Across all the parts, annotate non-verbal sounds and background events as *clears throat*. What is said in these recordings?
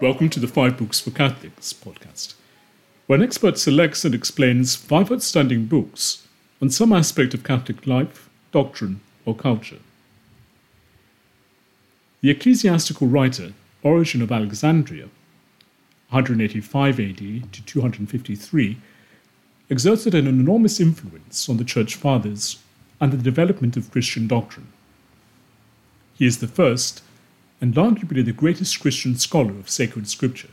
Welcome to the Five Books for Catholics podcast, where an expert selects and explains five outstanding books on some aspect of Catholic life, doctrine, or culture. The ecclesiastical writer Origen of Alexandria, 185 AD to 253, exerted an enormous influence on the Church Fathers and the development of Christian doctrine. He is the first and arguably the greatest Christian scholar of sacred scripture.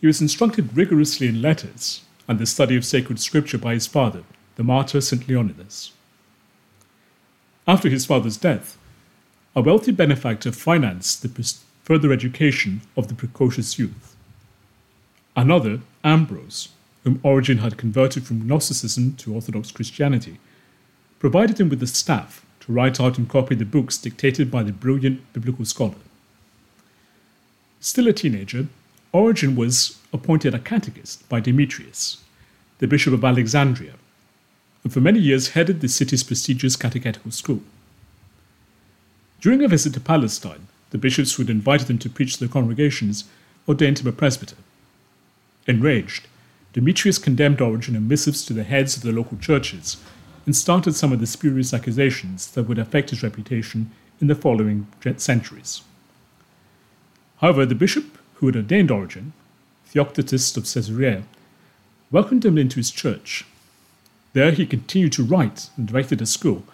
He was instructed rigorously in letters and the study of sacred scripture by his father, the martyr St. Leonidas. After his father's death, a wealthy benefactor financed the further education of the precocious youth. Another, Ambrose, whom Origen had converted from Gnosticism to Orthodox Christianity, provided him with the staff to write out and copy the books dictated by the brilliant biblical scholar. Still a teenager, Origen was appointed a catechist by Demetrius, the Bishop of Alexandria, and for many years headed the city's prestigious catechetical school. During a visit to Palestine, the bishops who had invited him to preach to the congregations ordained him a presbyter. Enraged, Demetrius condemned Origen in missives to the heads of the local churches and started some of the spurious accusations that would affect his reputation in the following centuries. However, the bishop who had ordained Origen, Theoctistus of Caesarea, welcomed him into his church. There he continued to write and directed a school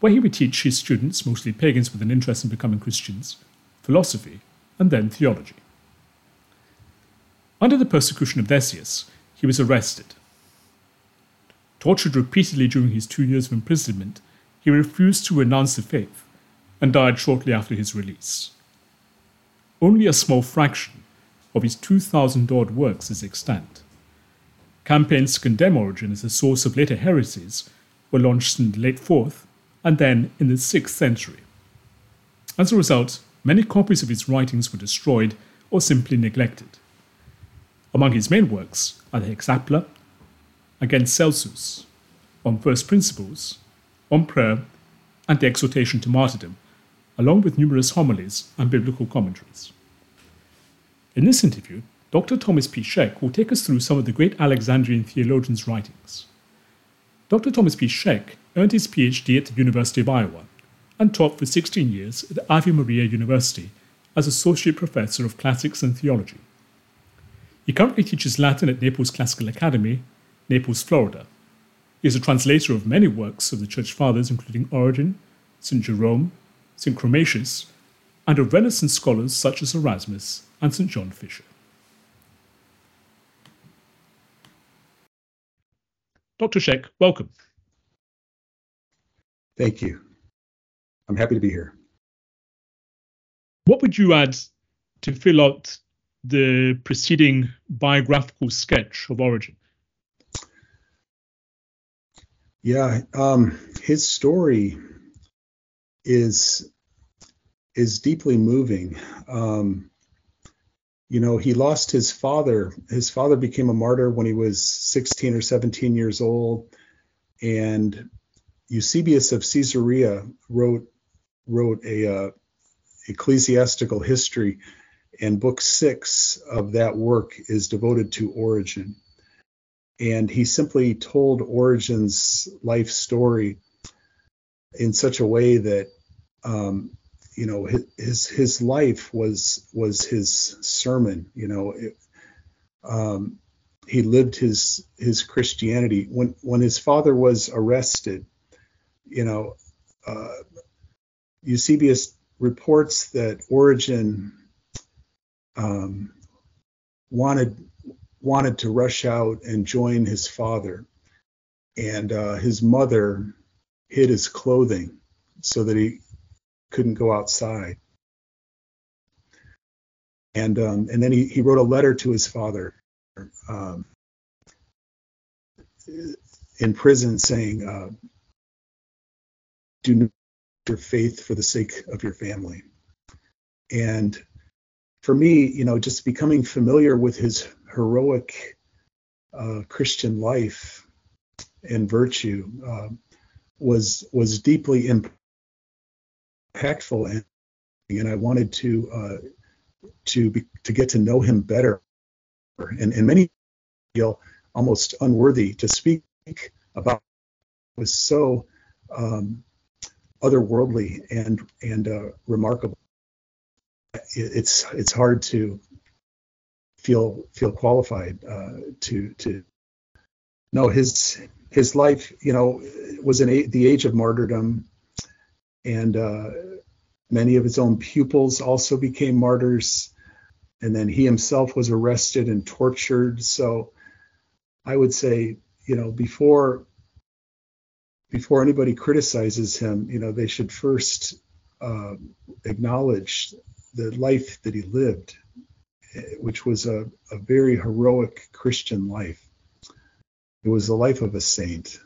where he would teach his students, mostly pagans with an interest in becoming Christians, philosophy and then theology. Under the persecution of Decius, he was arrested Tortured repeatedly during his two years of imprisonment, he refused to renounce the faith and died shortly after his release. Only a small fraction of his 2,000 odd works is extant. Campaigns to condemn Origen as a source of later heresies were launched in the late 4th and then in the 6th century. As a result, many copies of his writings were destroyed or simply neglected. Among his main works are the Hexapla against Celsus, on first principles, on prayer, and the exhortation to martyrdom, along with numerous homilies and biblical commentaries. In this interview, Dr. Thomas P. Scheck will take us through some of the great Alexandrian theologians' writings. Dr. Thomas P. Scheck earned his PhD at the University of Iowa and taught for 16 years at Ave Maria University as Associate Professor of Classics and Theology. He currently teaches Latin at Naples Classical Academy Naples, Florida. He is a translator of many works of the Church Fathers, including Origen, St. Jerome, St. Chromatius, and of Renaissance scholars such as Erasmus and St. John Fisher. Dr. Scheck, welcome. Thank you. I'm happy to be here. What would you add to fill out the preceding biographical sketch of Origen? Yeah, um, his story is is deeply moving. Um, you know, he lost his father. His father became a martyr when he was 16 or 17 years old, and Eusebius of Caesarea wrote wrote a uh, ecclesiastical history, and book six of that work is devoted to Origen and he simply told Origen's life story in such a way that um, you know his his life was was his sermon. You know, it, um, he lived his his Christianity when when his father was arrested. You know, uh, Eusebius reports that Origen um, wanted wanted to rush out and join his father. And uh, his mother hid his clothing so that he couldn't go outside. And um, and then he, he wrote a letter to his father um, in prison saying, uh, "Do not your faith for the sake of your family." And for me, you know, just becoming familiar with his heroic uh, Christian life and virtue uh, was was deeply impactful, and, and I wanted to uh, to be, to get to know him better, and and many feel almost unworthy to speak about was so um, otherworldly and and uh, remarkable. it's it's hard to feel feel qualified uh, to to know his his life. You know, was in a, the age of martyrdom, and uh, many of his own pupils also became martyrs. And then he himself was arrested and tortured. So I would say, you know, before before anybody criticizes him, you know, they should first uh, acknowledge the life that he lived, which was a, a very heroic Christian life. It was the life of a saint.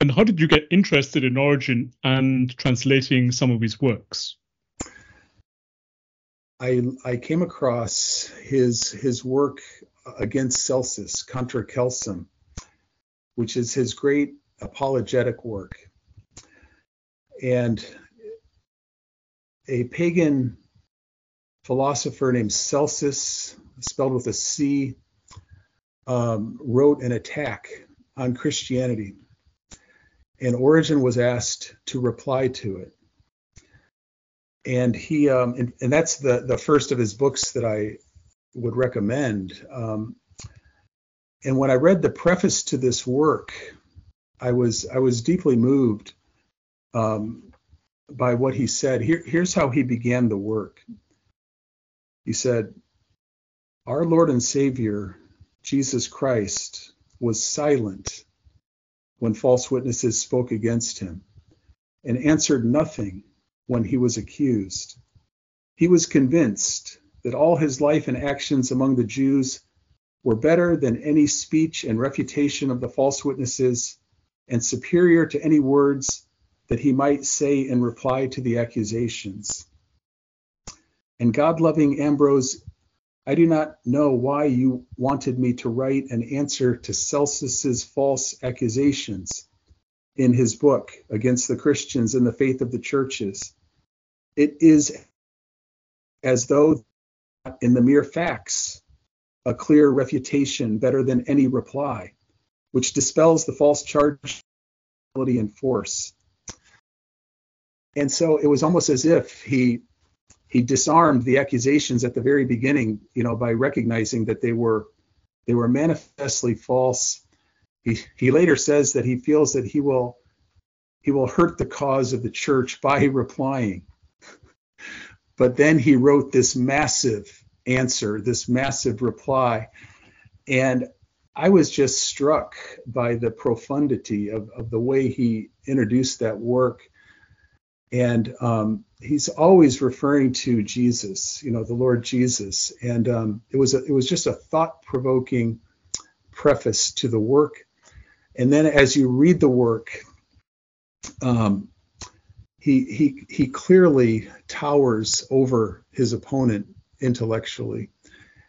And how did you get interested in Origen and translating some of his works? I I came across his his work against Celsus, Contra Celsum, which is his great apologetic work. And a pagan philosopher named Celsus, spelled with a C, um, wrote an attack on Christianity. And Origen was asked to reply to it. And he, um, and, and, that's the, the first of his books that I would recommend. Um, and when I read the preface to this work, I was I was deeply moved um, by what he said. Here, here's how he began the work. He said, "Our Lord and Savior Jesus Christ was silent when false witnesses spoke against him, and answered nothing when he was accused. He was convinced that all his life and actions among the Jews were better than any speech and refutation of the false witnesses and superior to any words that he might say in reply to the accusations. And God loving Ambrose, I do not know why you wanted me to write an answer to Celsus's false accusations in his book against the Christians and the faith of the churches. It is as though in the mere facts, a clear refutation better than any reply which dispels the false charge and force. And so it was almost as if he he disarmed the accusations at the very beginning, you know, by recognizing that they were they were manifestly false. He he later says that he feels that he will he will hurt the cause of the church by replying. but then he wrote this massive answer, this massive reply. And I was just struck by the profundity of, of the way he introduced that work. And um, he's always referring to Jesus, you know, the Lord Jesus. And um, it was a, it was just a thought-provoking preface to the work. And then as you read the work, um, he he he clearly towers over his opponent intellectually.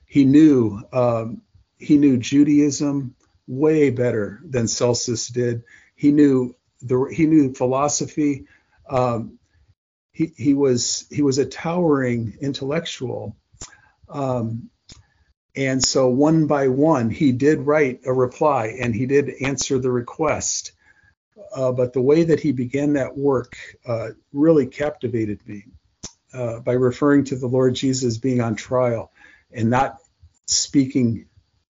He knew um, he knew Judaism way better than Celsus did. He knew the he knew philosophy. Um, he was he was a towering intellectual. Um, and so one by one, he did write a reply and he did answer the request. Uh, but the way that he began that work uh, really captivated me uh, by referring to the Lord Jesus being on trial and not speaking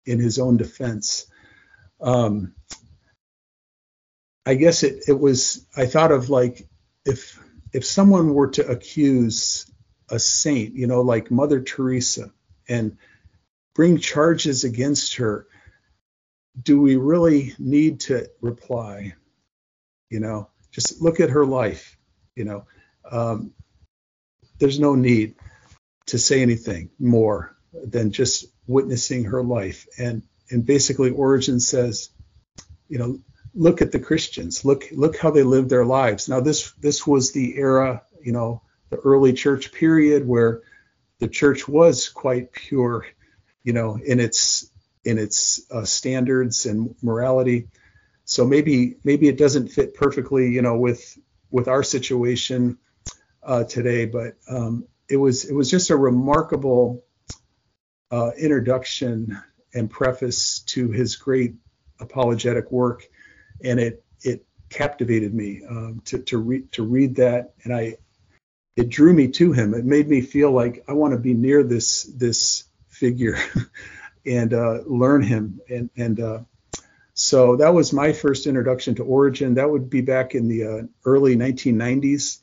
in his own defense. Um, I guess it, it was, I thought of like if if someone were to accuse a saint, you know, like Mother Teresa, and bring charges against her, do we really need to reply? You know, just look at her life. You know, um, there's no need to say anything more than just witnessing her life. And and basically Origen says, you know, look at the Christians. Look look how they lived their lives. Now this this was the era, you know, the early church period where the church was quite pure, you know, in its in its uh, standards and morality. So maybe maybe it doesn't fit perfectly, you know, with with our situation uh, today, but um, it was it was just a remarkable uh, introduction and preface to his great apologetic work, and it it captivated me um, to to read to read that, and I it drew me to him. It made me feel like I want to be near this this figure *laughs* and uh, learn him, and and uh, so that was my first introduction to Origen. That would be back in the uh, early 1990s,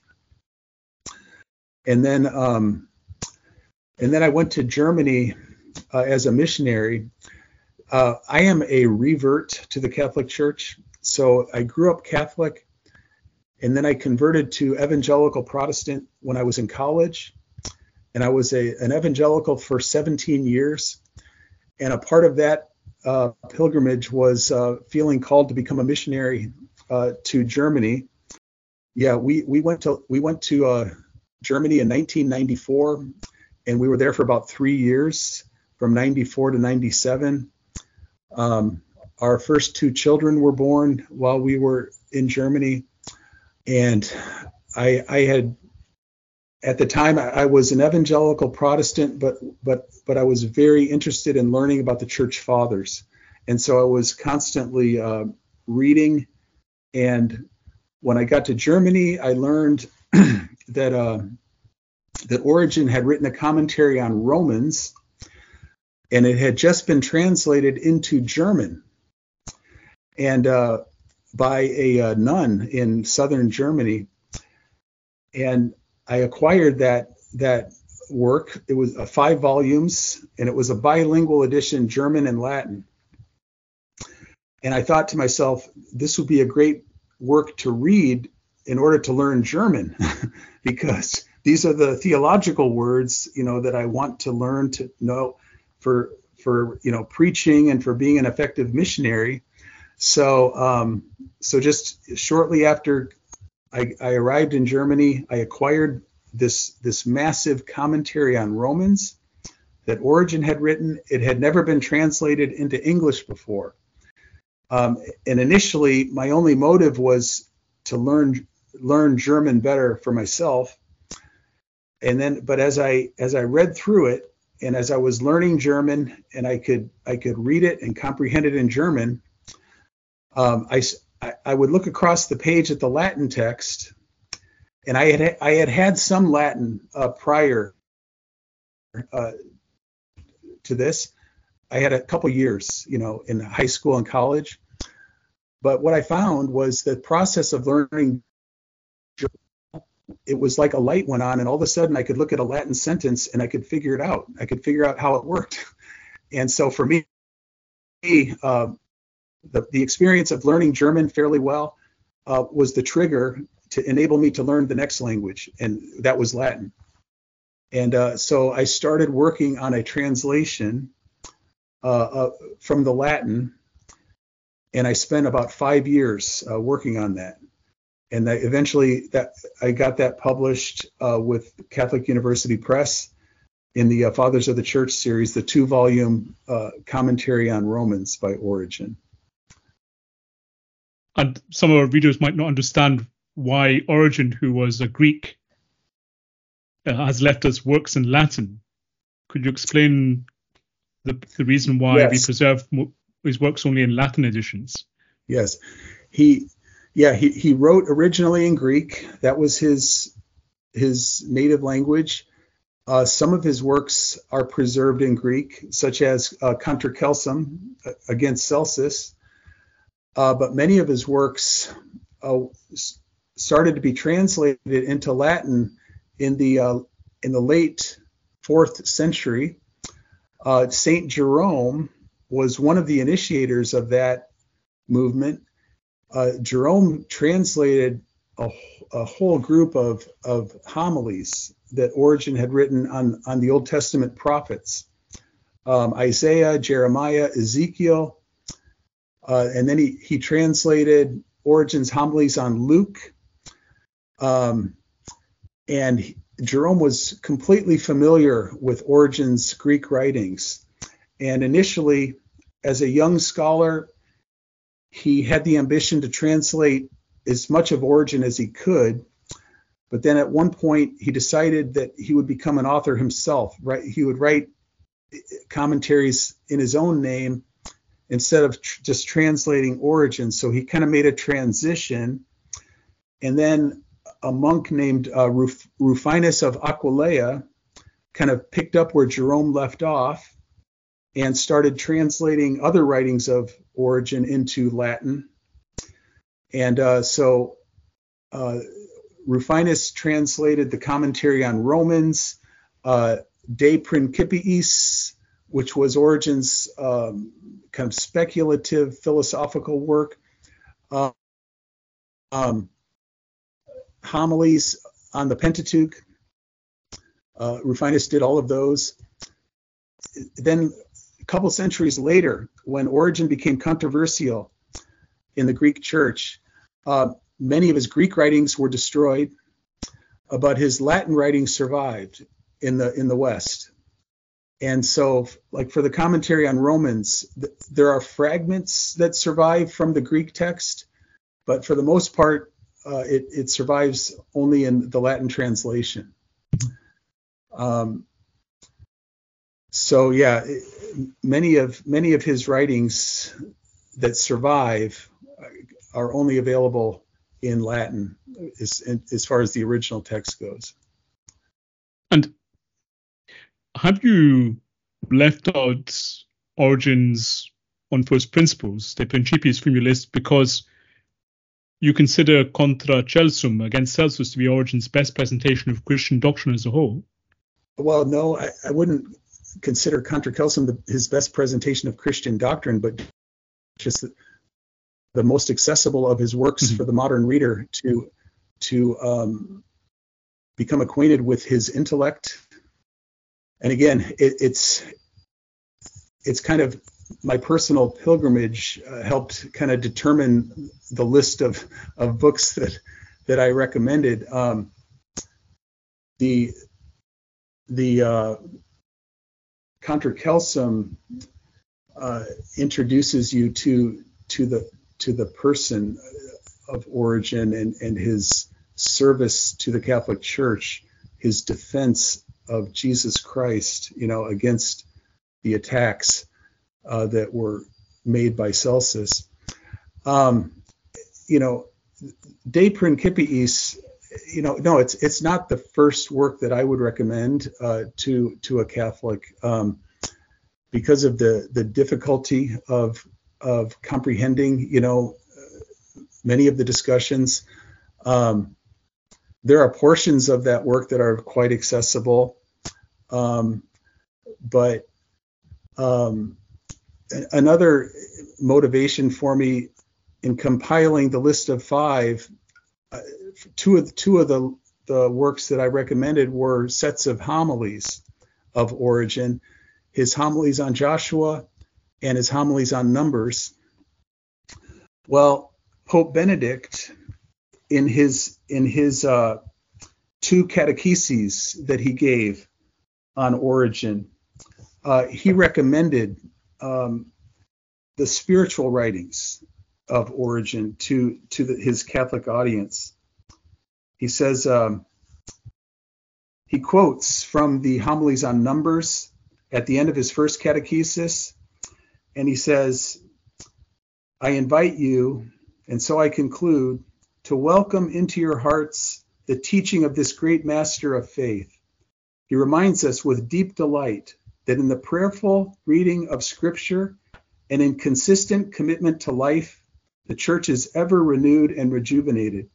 and then um, and then I went to Germany uh, as a missionary. Uh, I am a revert to the Catholic Church. So I grew up Catholic, and then I converted to evangelical Protestant when I was in college. And I was a, an evangelical for 17 years. And a part of that uh, pilgrimage was uh, feeling called to become a missionary uh, to Germany. Yeah, we, we went to we went to uh, Germany in 1994, and we were there for about three years from 94 to 97. Um, our first two children were born while we were in Germany. And I, I had, at the time, I was an evangelical Protestant, but, but, but I was very interested in learning about the church fathers. And so I was constantly uh, reading. And when I got to Germany, I learned *clears throat* that, uh, that Origen had written a commentary on Romans and it had just been translated into German, and uh, by a, a uh, nun in southern Germany. And I acquired that that work. It was uh, five volumes, and it was a bilingual edition, German and Latin. And I thought to myself, this would be a great work to read in order to learn German, *laughs* because these are the theological words, you know, that I want to learn to know for for you know preaching and for being an effective missionary. So um, so just shortly after I, I arrived in Germany, I acquired this this massive commentary on Romans that Origen had written. It had never been translated into English before. Um, and initially, my only motive was to learn learn German better for myself. And then, but as I as I read through it, and as I was learning German and I could I could read it and comprehend it in German, um, I, I would look across the page at the Latin text, and I had I had had some Latin uh, prior uh, to this. I had a couple years, you know, in high school and college. But what I found was the process of learning it was like a light went on and all of a sudden I could look at a Latin sentence and I could figure it out. I could figure out how it worked. *laughs* And so for me, uh, the, the experience of learning German fairly well uh, was the trigger to enable me to learn the next language, and that was Latin. And uh, so I started working on a translation uh, uh, from the Latin, and I spent about five years uh, working on that and I eventually that I got that published uh, with Catholic University Press in the Fathers of the Church series, the two-volume commentary on Romans by Origen. And some of our readers might not understand why Origen, who was a Greek, uh, has left us works in Latin. Could you explain the, the reason why yes. we preserve his works only in Latin editions? Yes, he yeah, he, he wrote originally in Greek. That was his his native language. Uh, some of his works are preserved in Greek, such as uh, Contra Celsum uh, against Celsus. Uh, but many of his works uh, started to be translated into Latin in the uh, in the late fourth century. Uh, Saint Jerome was one of the initiators of that movement, uh, Jerome translated a, a, whole group of, of homilies that Origen had written on, on the Old Testament prophets um, Isaiah, Jeremiah, Ezekiel. Uh, and then he, he translated Origen's homilies on Luke. Um, and Jerome was completely familiar with Origen's Greek writings. And initially, as a young scholar, he had the ambition to translate as much of Origen as he could. But then at one point, he decided that he would become an author himself. Right? He would write commentaries in his own name instead of tr- just translating Origen. So he kind of made a transition. And then a monk named uh, Ruf- Rufinus of Aquileia kind of picked up where Jerome left off and started translating other writings of Origen into Latin. And uh, so uh, Rufinus translated the commentary on Romans, uh, De Principiis, which was Origen's um, kind of speculative philosophical work. Uh, um, homilies on the Pentateuch. Uh, Rufinus did all of those. Then, a couple centuries later, when Origen became controversial in the Greek church, uh, many of his Greek writings were destroyed, but his Latin writings survived in the in the West. And so, like for the commentary on Romans, th- there are fragments that survive from the Greek text, but for the most part, uh, it, it, survives only in the Latin translation. Um, so yeah, it, many of many of his writings that survive are only available in Latin as, as far as the original text goes. And have you left out Origen's on first principles, De Principiis from your list, because you consider Contra Celsum against Celsus to be Origen's best presentation of Christian doctrine as a whole? Well, no, I, I wouldn't consider Contra Celsum the, his best presentation of Christian doctrine, but just the, the most accessible of his works mm-hmm. for the modern reader to to um, become acquainted with his intellect. And again, it, it's it's kind of my personal pilgrimage uh, helped kind of determine the list of, of books that that I recommended. Um, the the uh, Contra Celsum uh, introduces you to to the to the person of Origen and, and his service to the Catholic Church, his defense of Jesus Christ, you know, against the attacks uh, that were made by Celsus. Um, you know, De Principiis, you know, no, it's it's not the first work that I would recommend uh, to to a Catholic um, because of the the difficulty of of comprehending, you know, many of the discussions. Um, there are portions of that work that are quite accessible, um, but um, another motivation for me in compiling the list of five, uh, two of the, two of the the works that I recommended were sets of homilies of Origen, his homilies on Joshua and his homilies on Numbers. Well, Pope Benedict, in his in his uh, two catecheses that he gave on Origen, uh, he recommended um, the spiritual writings of Origen to to the, his Catholic audience. He says um, he quotes from the homilies on Numbers at the end of his first catechesis, and he says, "I invite you, and so I conclude, to welcome into your hearts the teaching of this great master of faith." He reminds us with deep delight that in the prayerful reading of Scripture and in consistent commitment to life, the church is ever renewed and rejuvenated.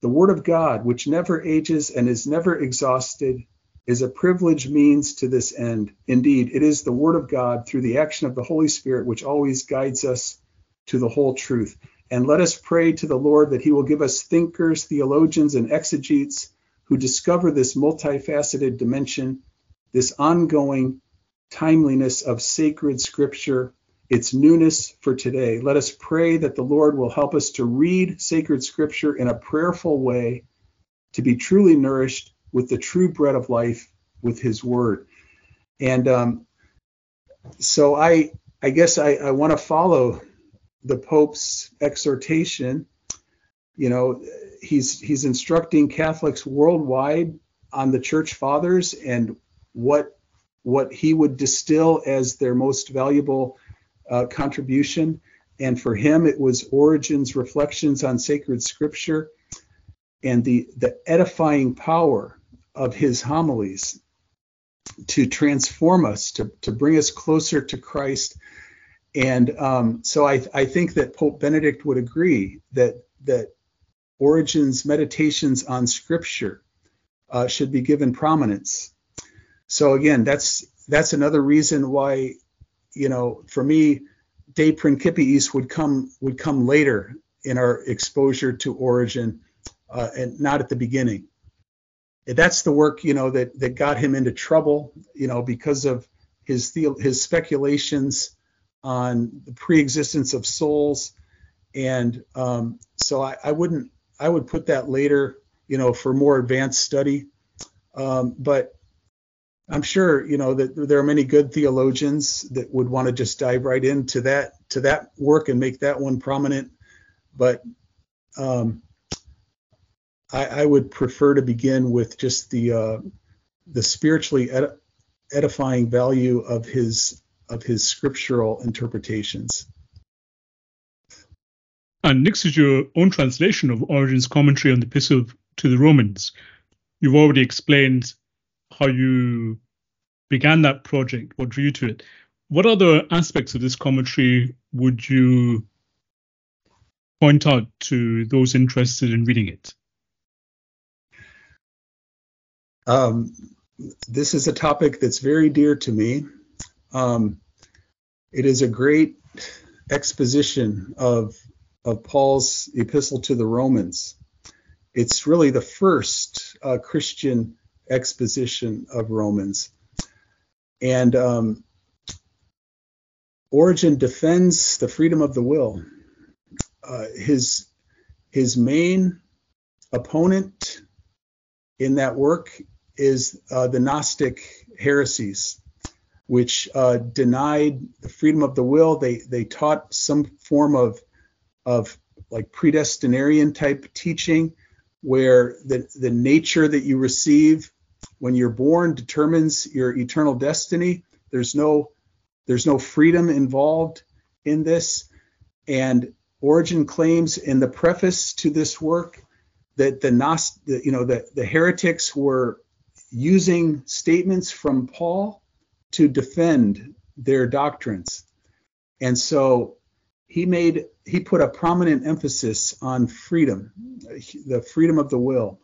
The Word of God, which never ages and is never exhausted, is a privileged means to this end. Indeed, it is the Word of God through the action of the Holy Spirit which always guides us to the whole truth. And let us pray to the Lord that He will give us thinkers, theologians, and exegetes who discover this multifaceted dimension, this ongoing timeliness of sacred scripture, its newness for today. Let us pray that the Lord will help us to read sacred scripture in a prayerful way, to be truly nourished with the true bread of life, with his word. And um, so I, I guess I, I want to follow the Pope's exhortation you know, he's he's instructing Catholics worldwide on the church fathers and what what he would distill as their most valuable uh, contribution. And for him, it was Origen's reflections on sacred scripture and the, the edifying power of his homilies to transform us, to, to bring us closer to Christ. And um, so I, I think that Pope Benedict would agree that that Origen's meditations on Scripture uh, should be given prominence. So again, that's that's another reason why, you know, for me, De Principiis would come would come later in our exposure to Origen, uh, and not at the beginning. That's the work, you know, that that got him into trouble, you know, because of his the, his speculations on the pre-existence of souls, and um, so I, I wouldn't I would put that later, you know, for more advanced study. Um, but I'm sure, you know, that there are many good theologians that would want to just dive right into that to that work and make that one prominent. But um, I, I, would prefer to begin with just the uh, the spiritually edifying value of his of his scriptural interpretations. And next is your own translation of Origen's commentary on the Epistle to the Romans. You've already explained how you began that project, what drew you to it. What other aspects of this commentary would you point out to those interested in reading it? Um, this is a topic that's very dear to me. Um, it is a great exposition of of Paul's epistle to the Romans. It's really the first uh, Christian exposition of Romans. And um, Origen defends the freedom of the will. Uh, his his main opponent in that work is uh, the Gnostic heresies, which uh, denied the freedom of the will. They they taught some form of of like predestinarian type teaching where the, the nature that you receive when you're born determines your eternal destiny. There's no there's no freedom involved in this. And Origen claims in the preface to this work that the, Gnost, the you know the, the heretics were using statements from Paul to defend their doctrines. And so he made he put a prominent emphasis on freedom, the freedom of the will.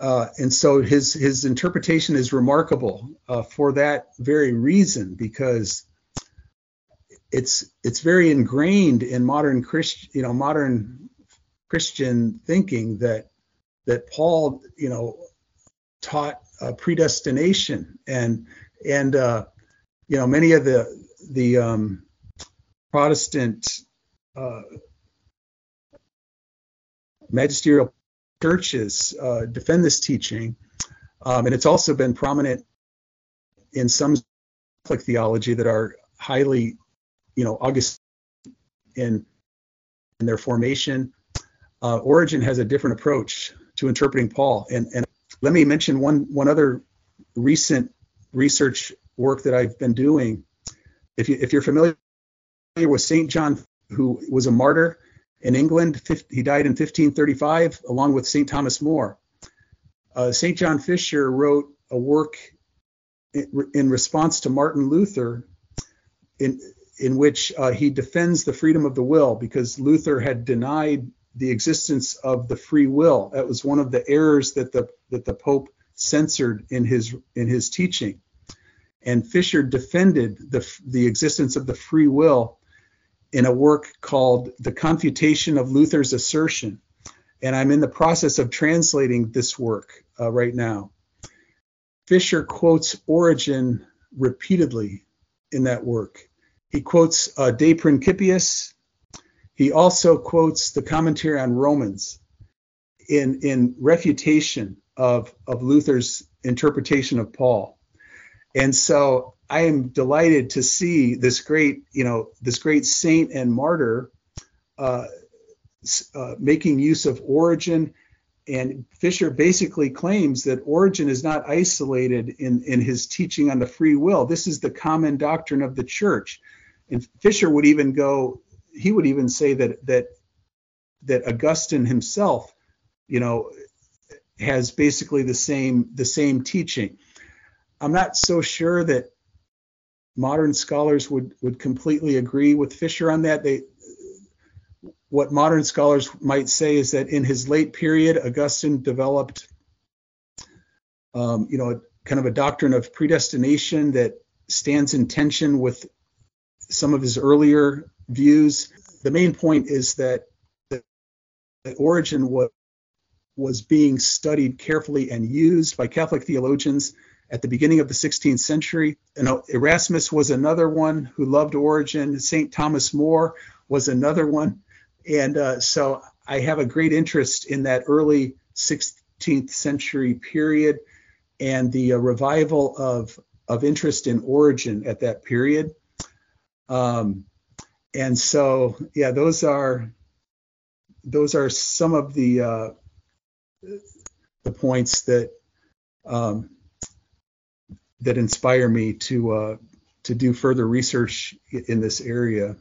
Uh, and so his his interpretation is remarkable uh, for that very reason because it's it's very ingrained in modern Christian you know modern Christian thinking that that Paul you know taught uh, predestination and and uh, you know many of the the um, Protestant uh, magisterial churches uh, defend this teaching, um, and it's also been prominent in some Catholic theology that are highly, you know, August in in their formation. Uh, Origen has a different approach to interpreting Paul, and and let me mention one one other recent research work that I've been doing. If you if you're familiar with St. John, who was a martyr in England. He died in 1535, along with St. Thomas More. Uh, St. John Fisher wrote a work in, in, response to Martin Luther, in, in which uh, he defends the freedom of the will because Luther had denied the existence of the free will. That was one of the errors that the that the Pope censored in his in his teaching. And Fisher defended the the existence of the free will in a work called The Confutation of Luther's Assertion. And I'm in the process of translating this work uh, right now. Fisher quotes Origen repeatedly in that work. He quotes uh, De Principiis. He also quotes the commentary on Romans in, in refutation of, of Luther's interpretation of Paul. And so I am delighted to see this great, you know, this great saint and martyr uh, uh, making use of Origen. And Fisher basically claims that Origen is not isolated in, in his teaching on the free will. This is the common doctrine of the church. And Fisher would even go, he would even say that that that Augustine himself, you know, has basically the same the same teaching. I'm not so sure that modern scholars would would completely agree with Fisher on that. They what modern scholars might say is that in his late period, Augustine developed, um, you know, kind of a doctrine of predestination that stands in tension with some of his earlier views. The main point is that the, Origen was was being studied carefully and used by Catholic theologians at the beginning of the 16th century. And Erasmus was another one who loved Origen. St. Thomas More was another one. And uh, so I have a great interest in that early 16th century period and the uh, revival of, of interest in Origen at that period. Um, and so, yeah, those are those are some of the uh, the points that um, that inspire me to uh, to do further research in this area.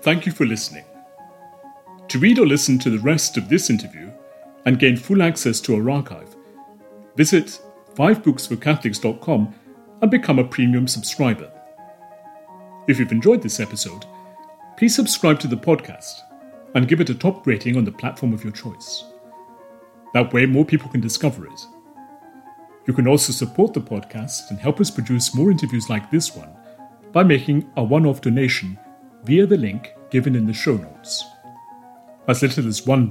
Thank you for listening. To read or listen to the rest of this interview and gain full access to our archive, visit 5booksforcatholics.com and become a premium subscriber. If you've enjoyed this episode, please subscribe to the podcast and give it a top rating on the platform of your choice. That way, more people can discover it. You can also support the podcast and help us produce more interviews like this one by making a one off donation via the link given in the show notes. As little as $1,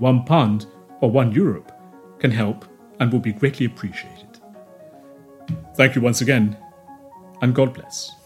£1, pound, or €1 euro can help and will be greatly appreciated. Thank you once again, and God bless.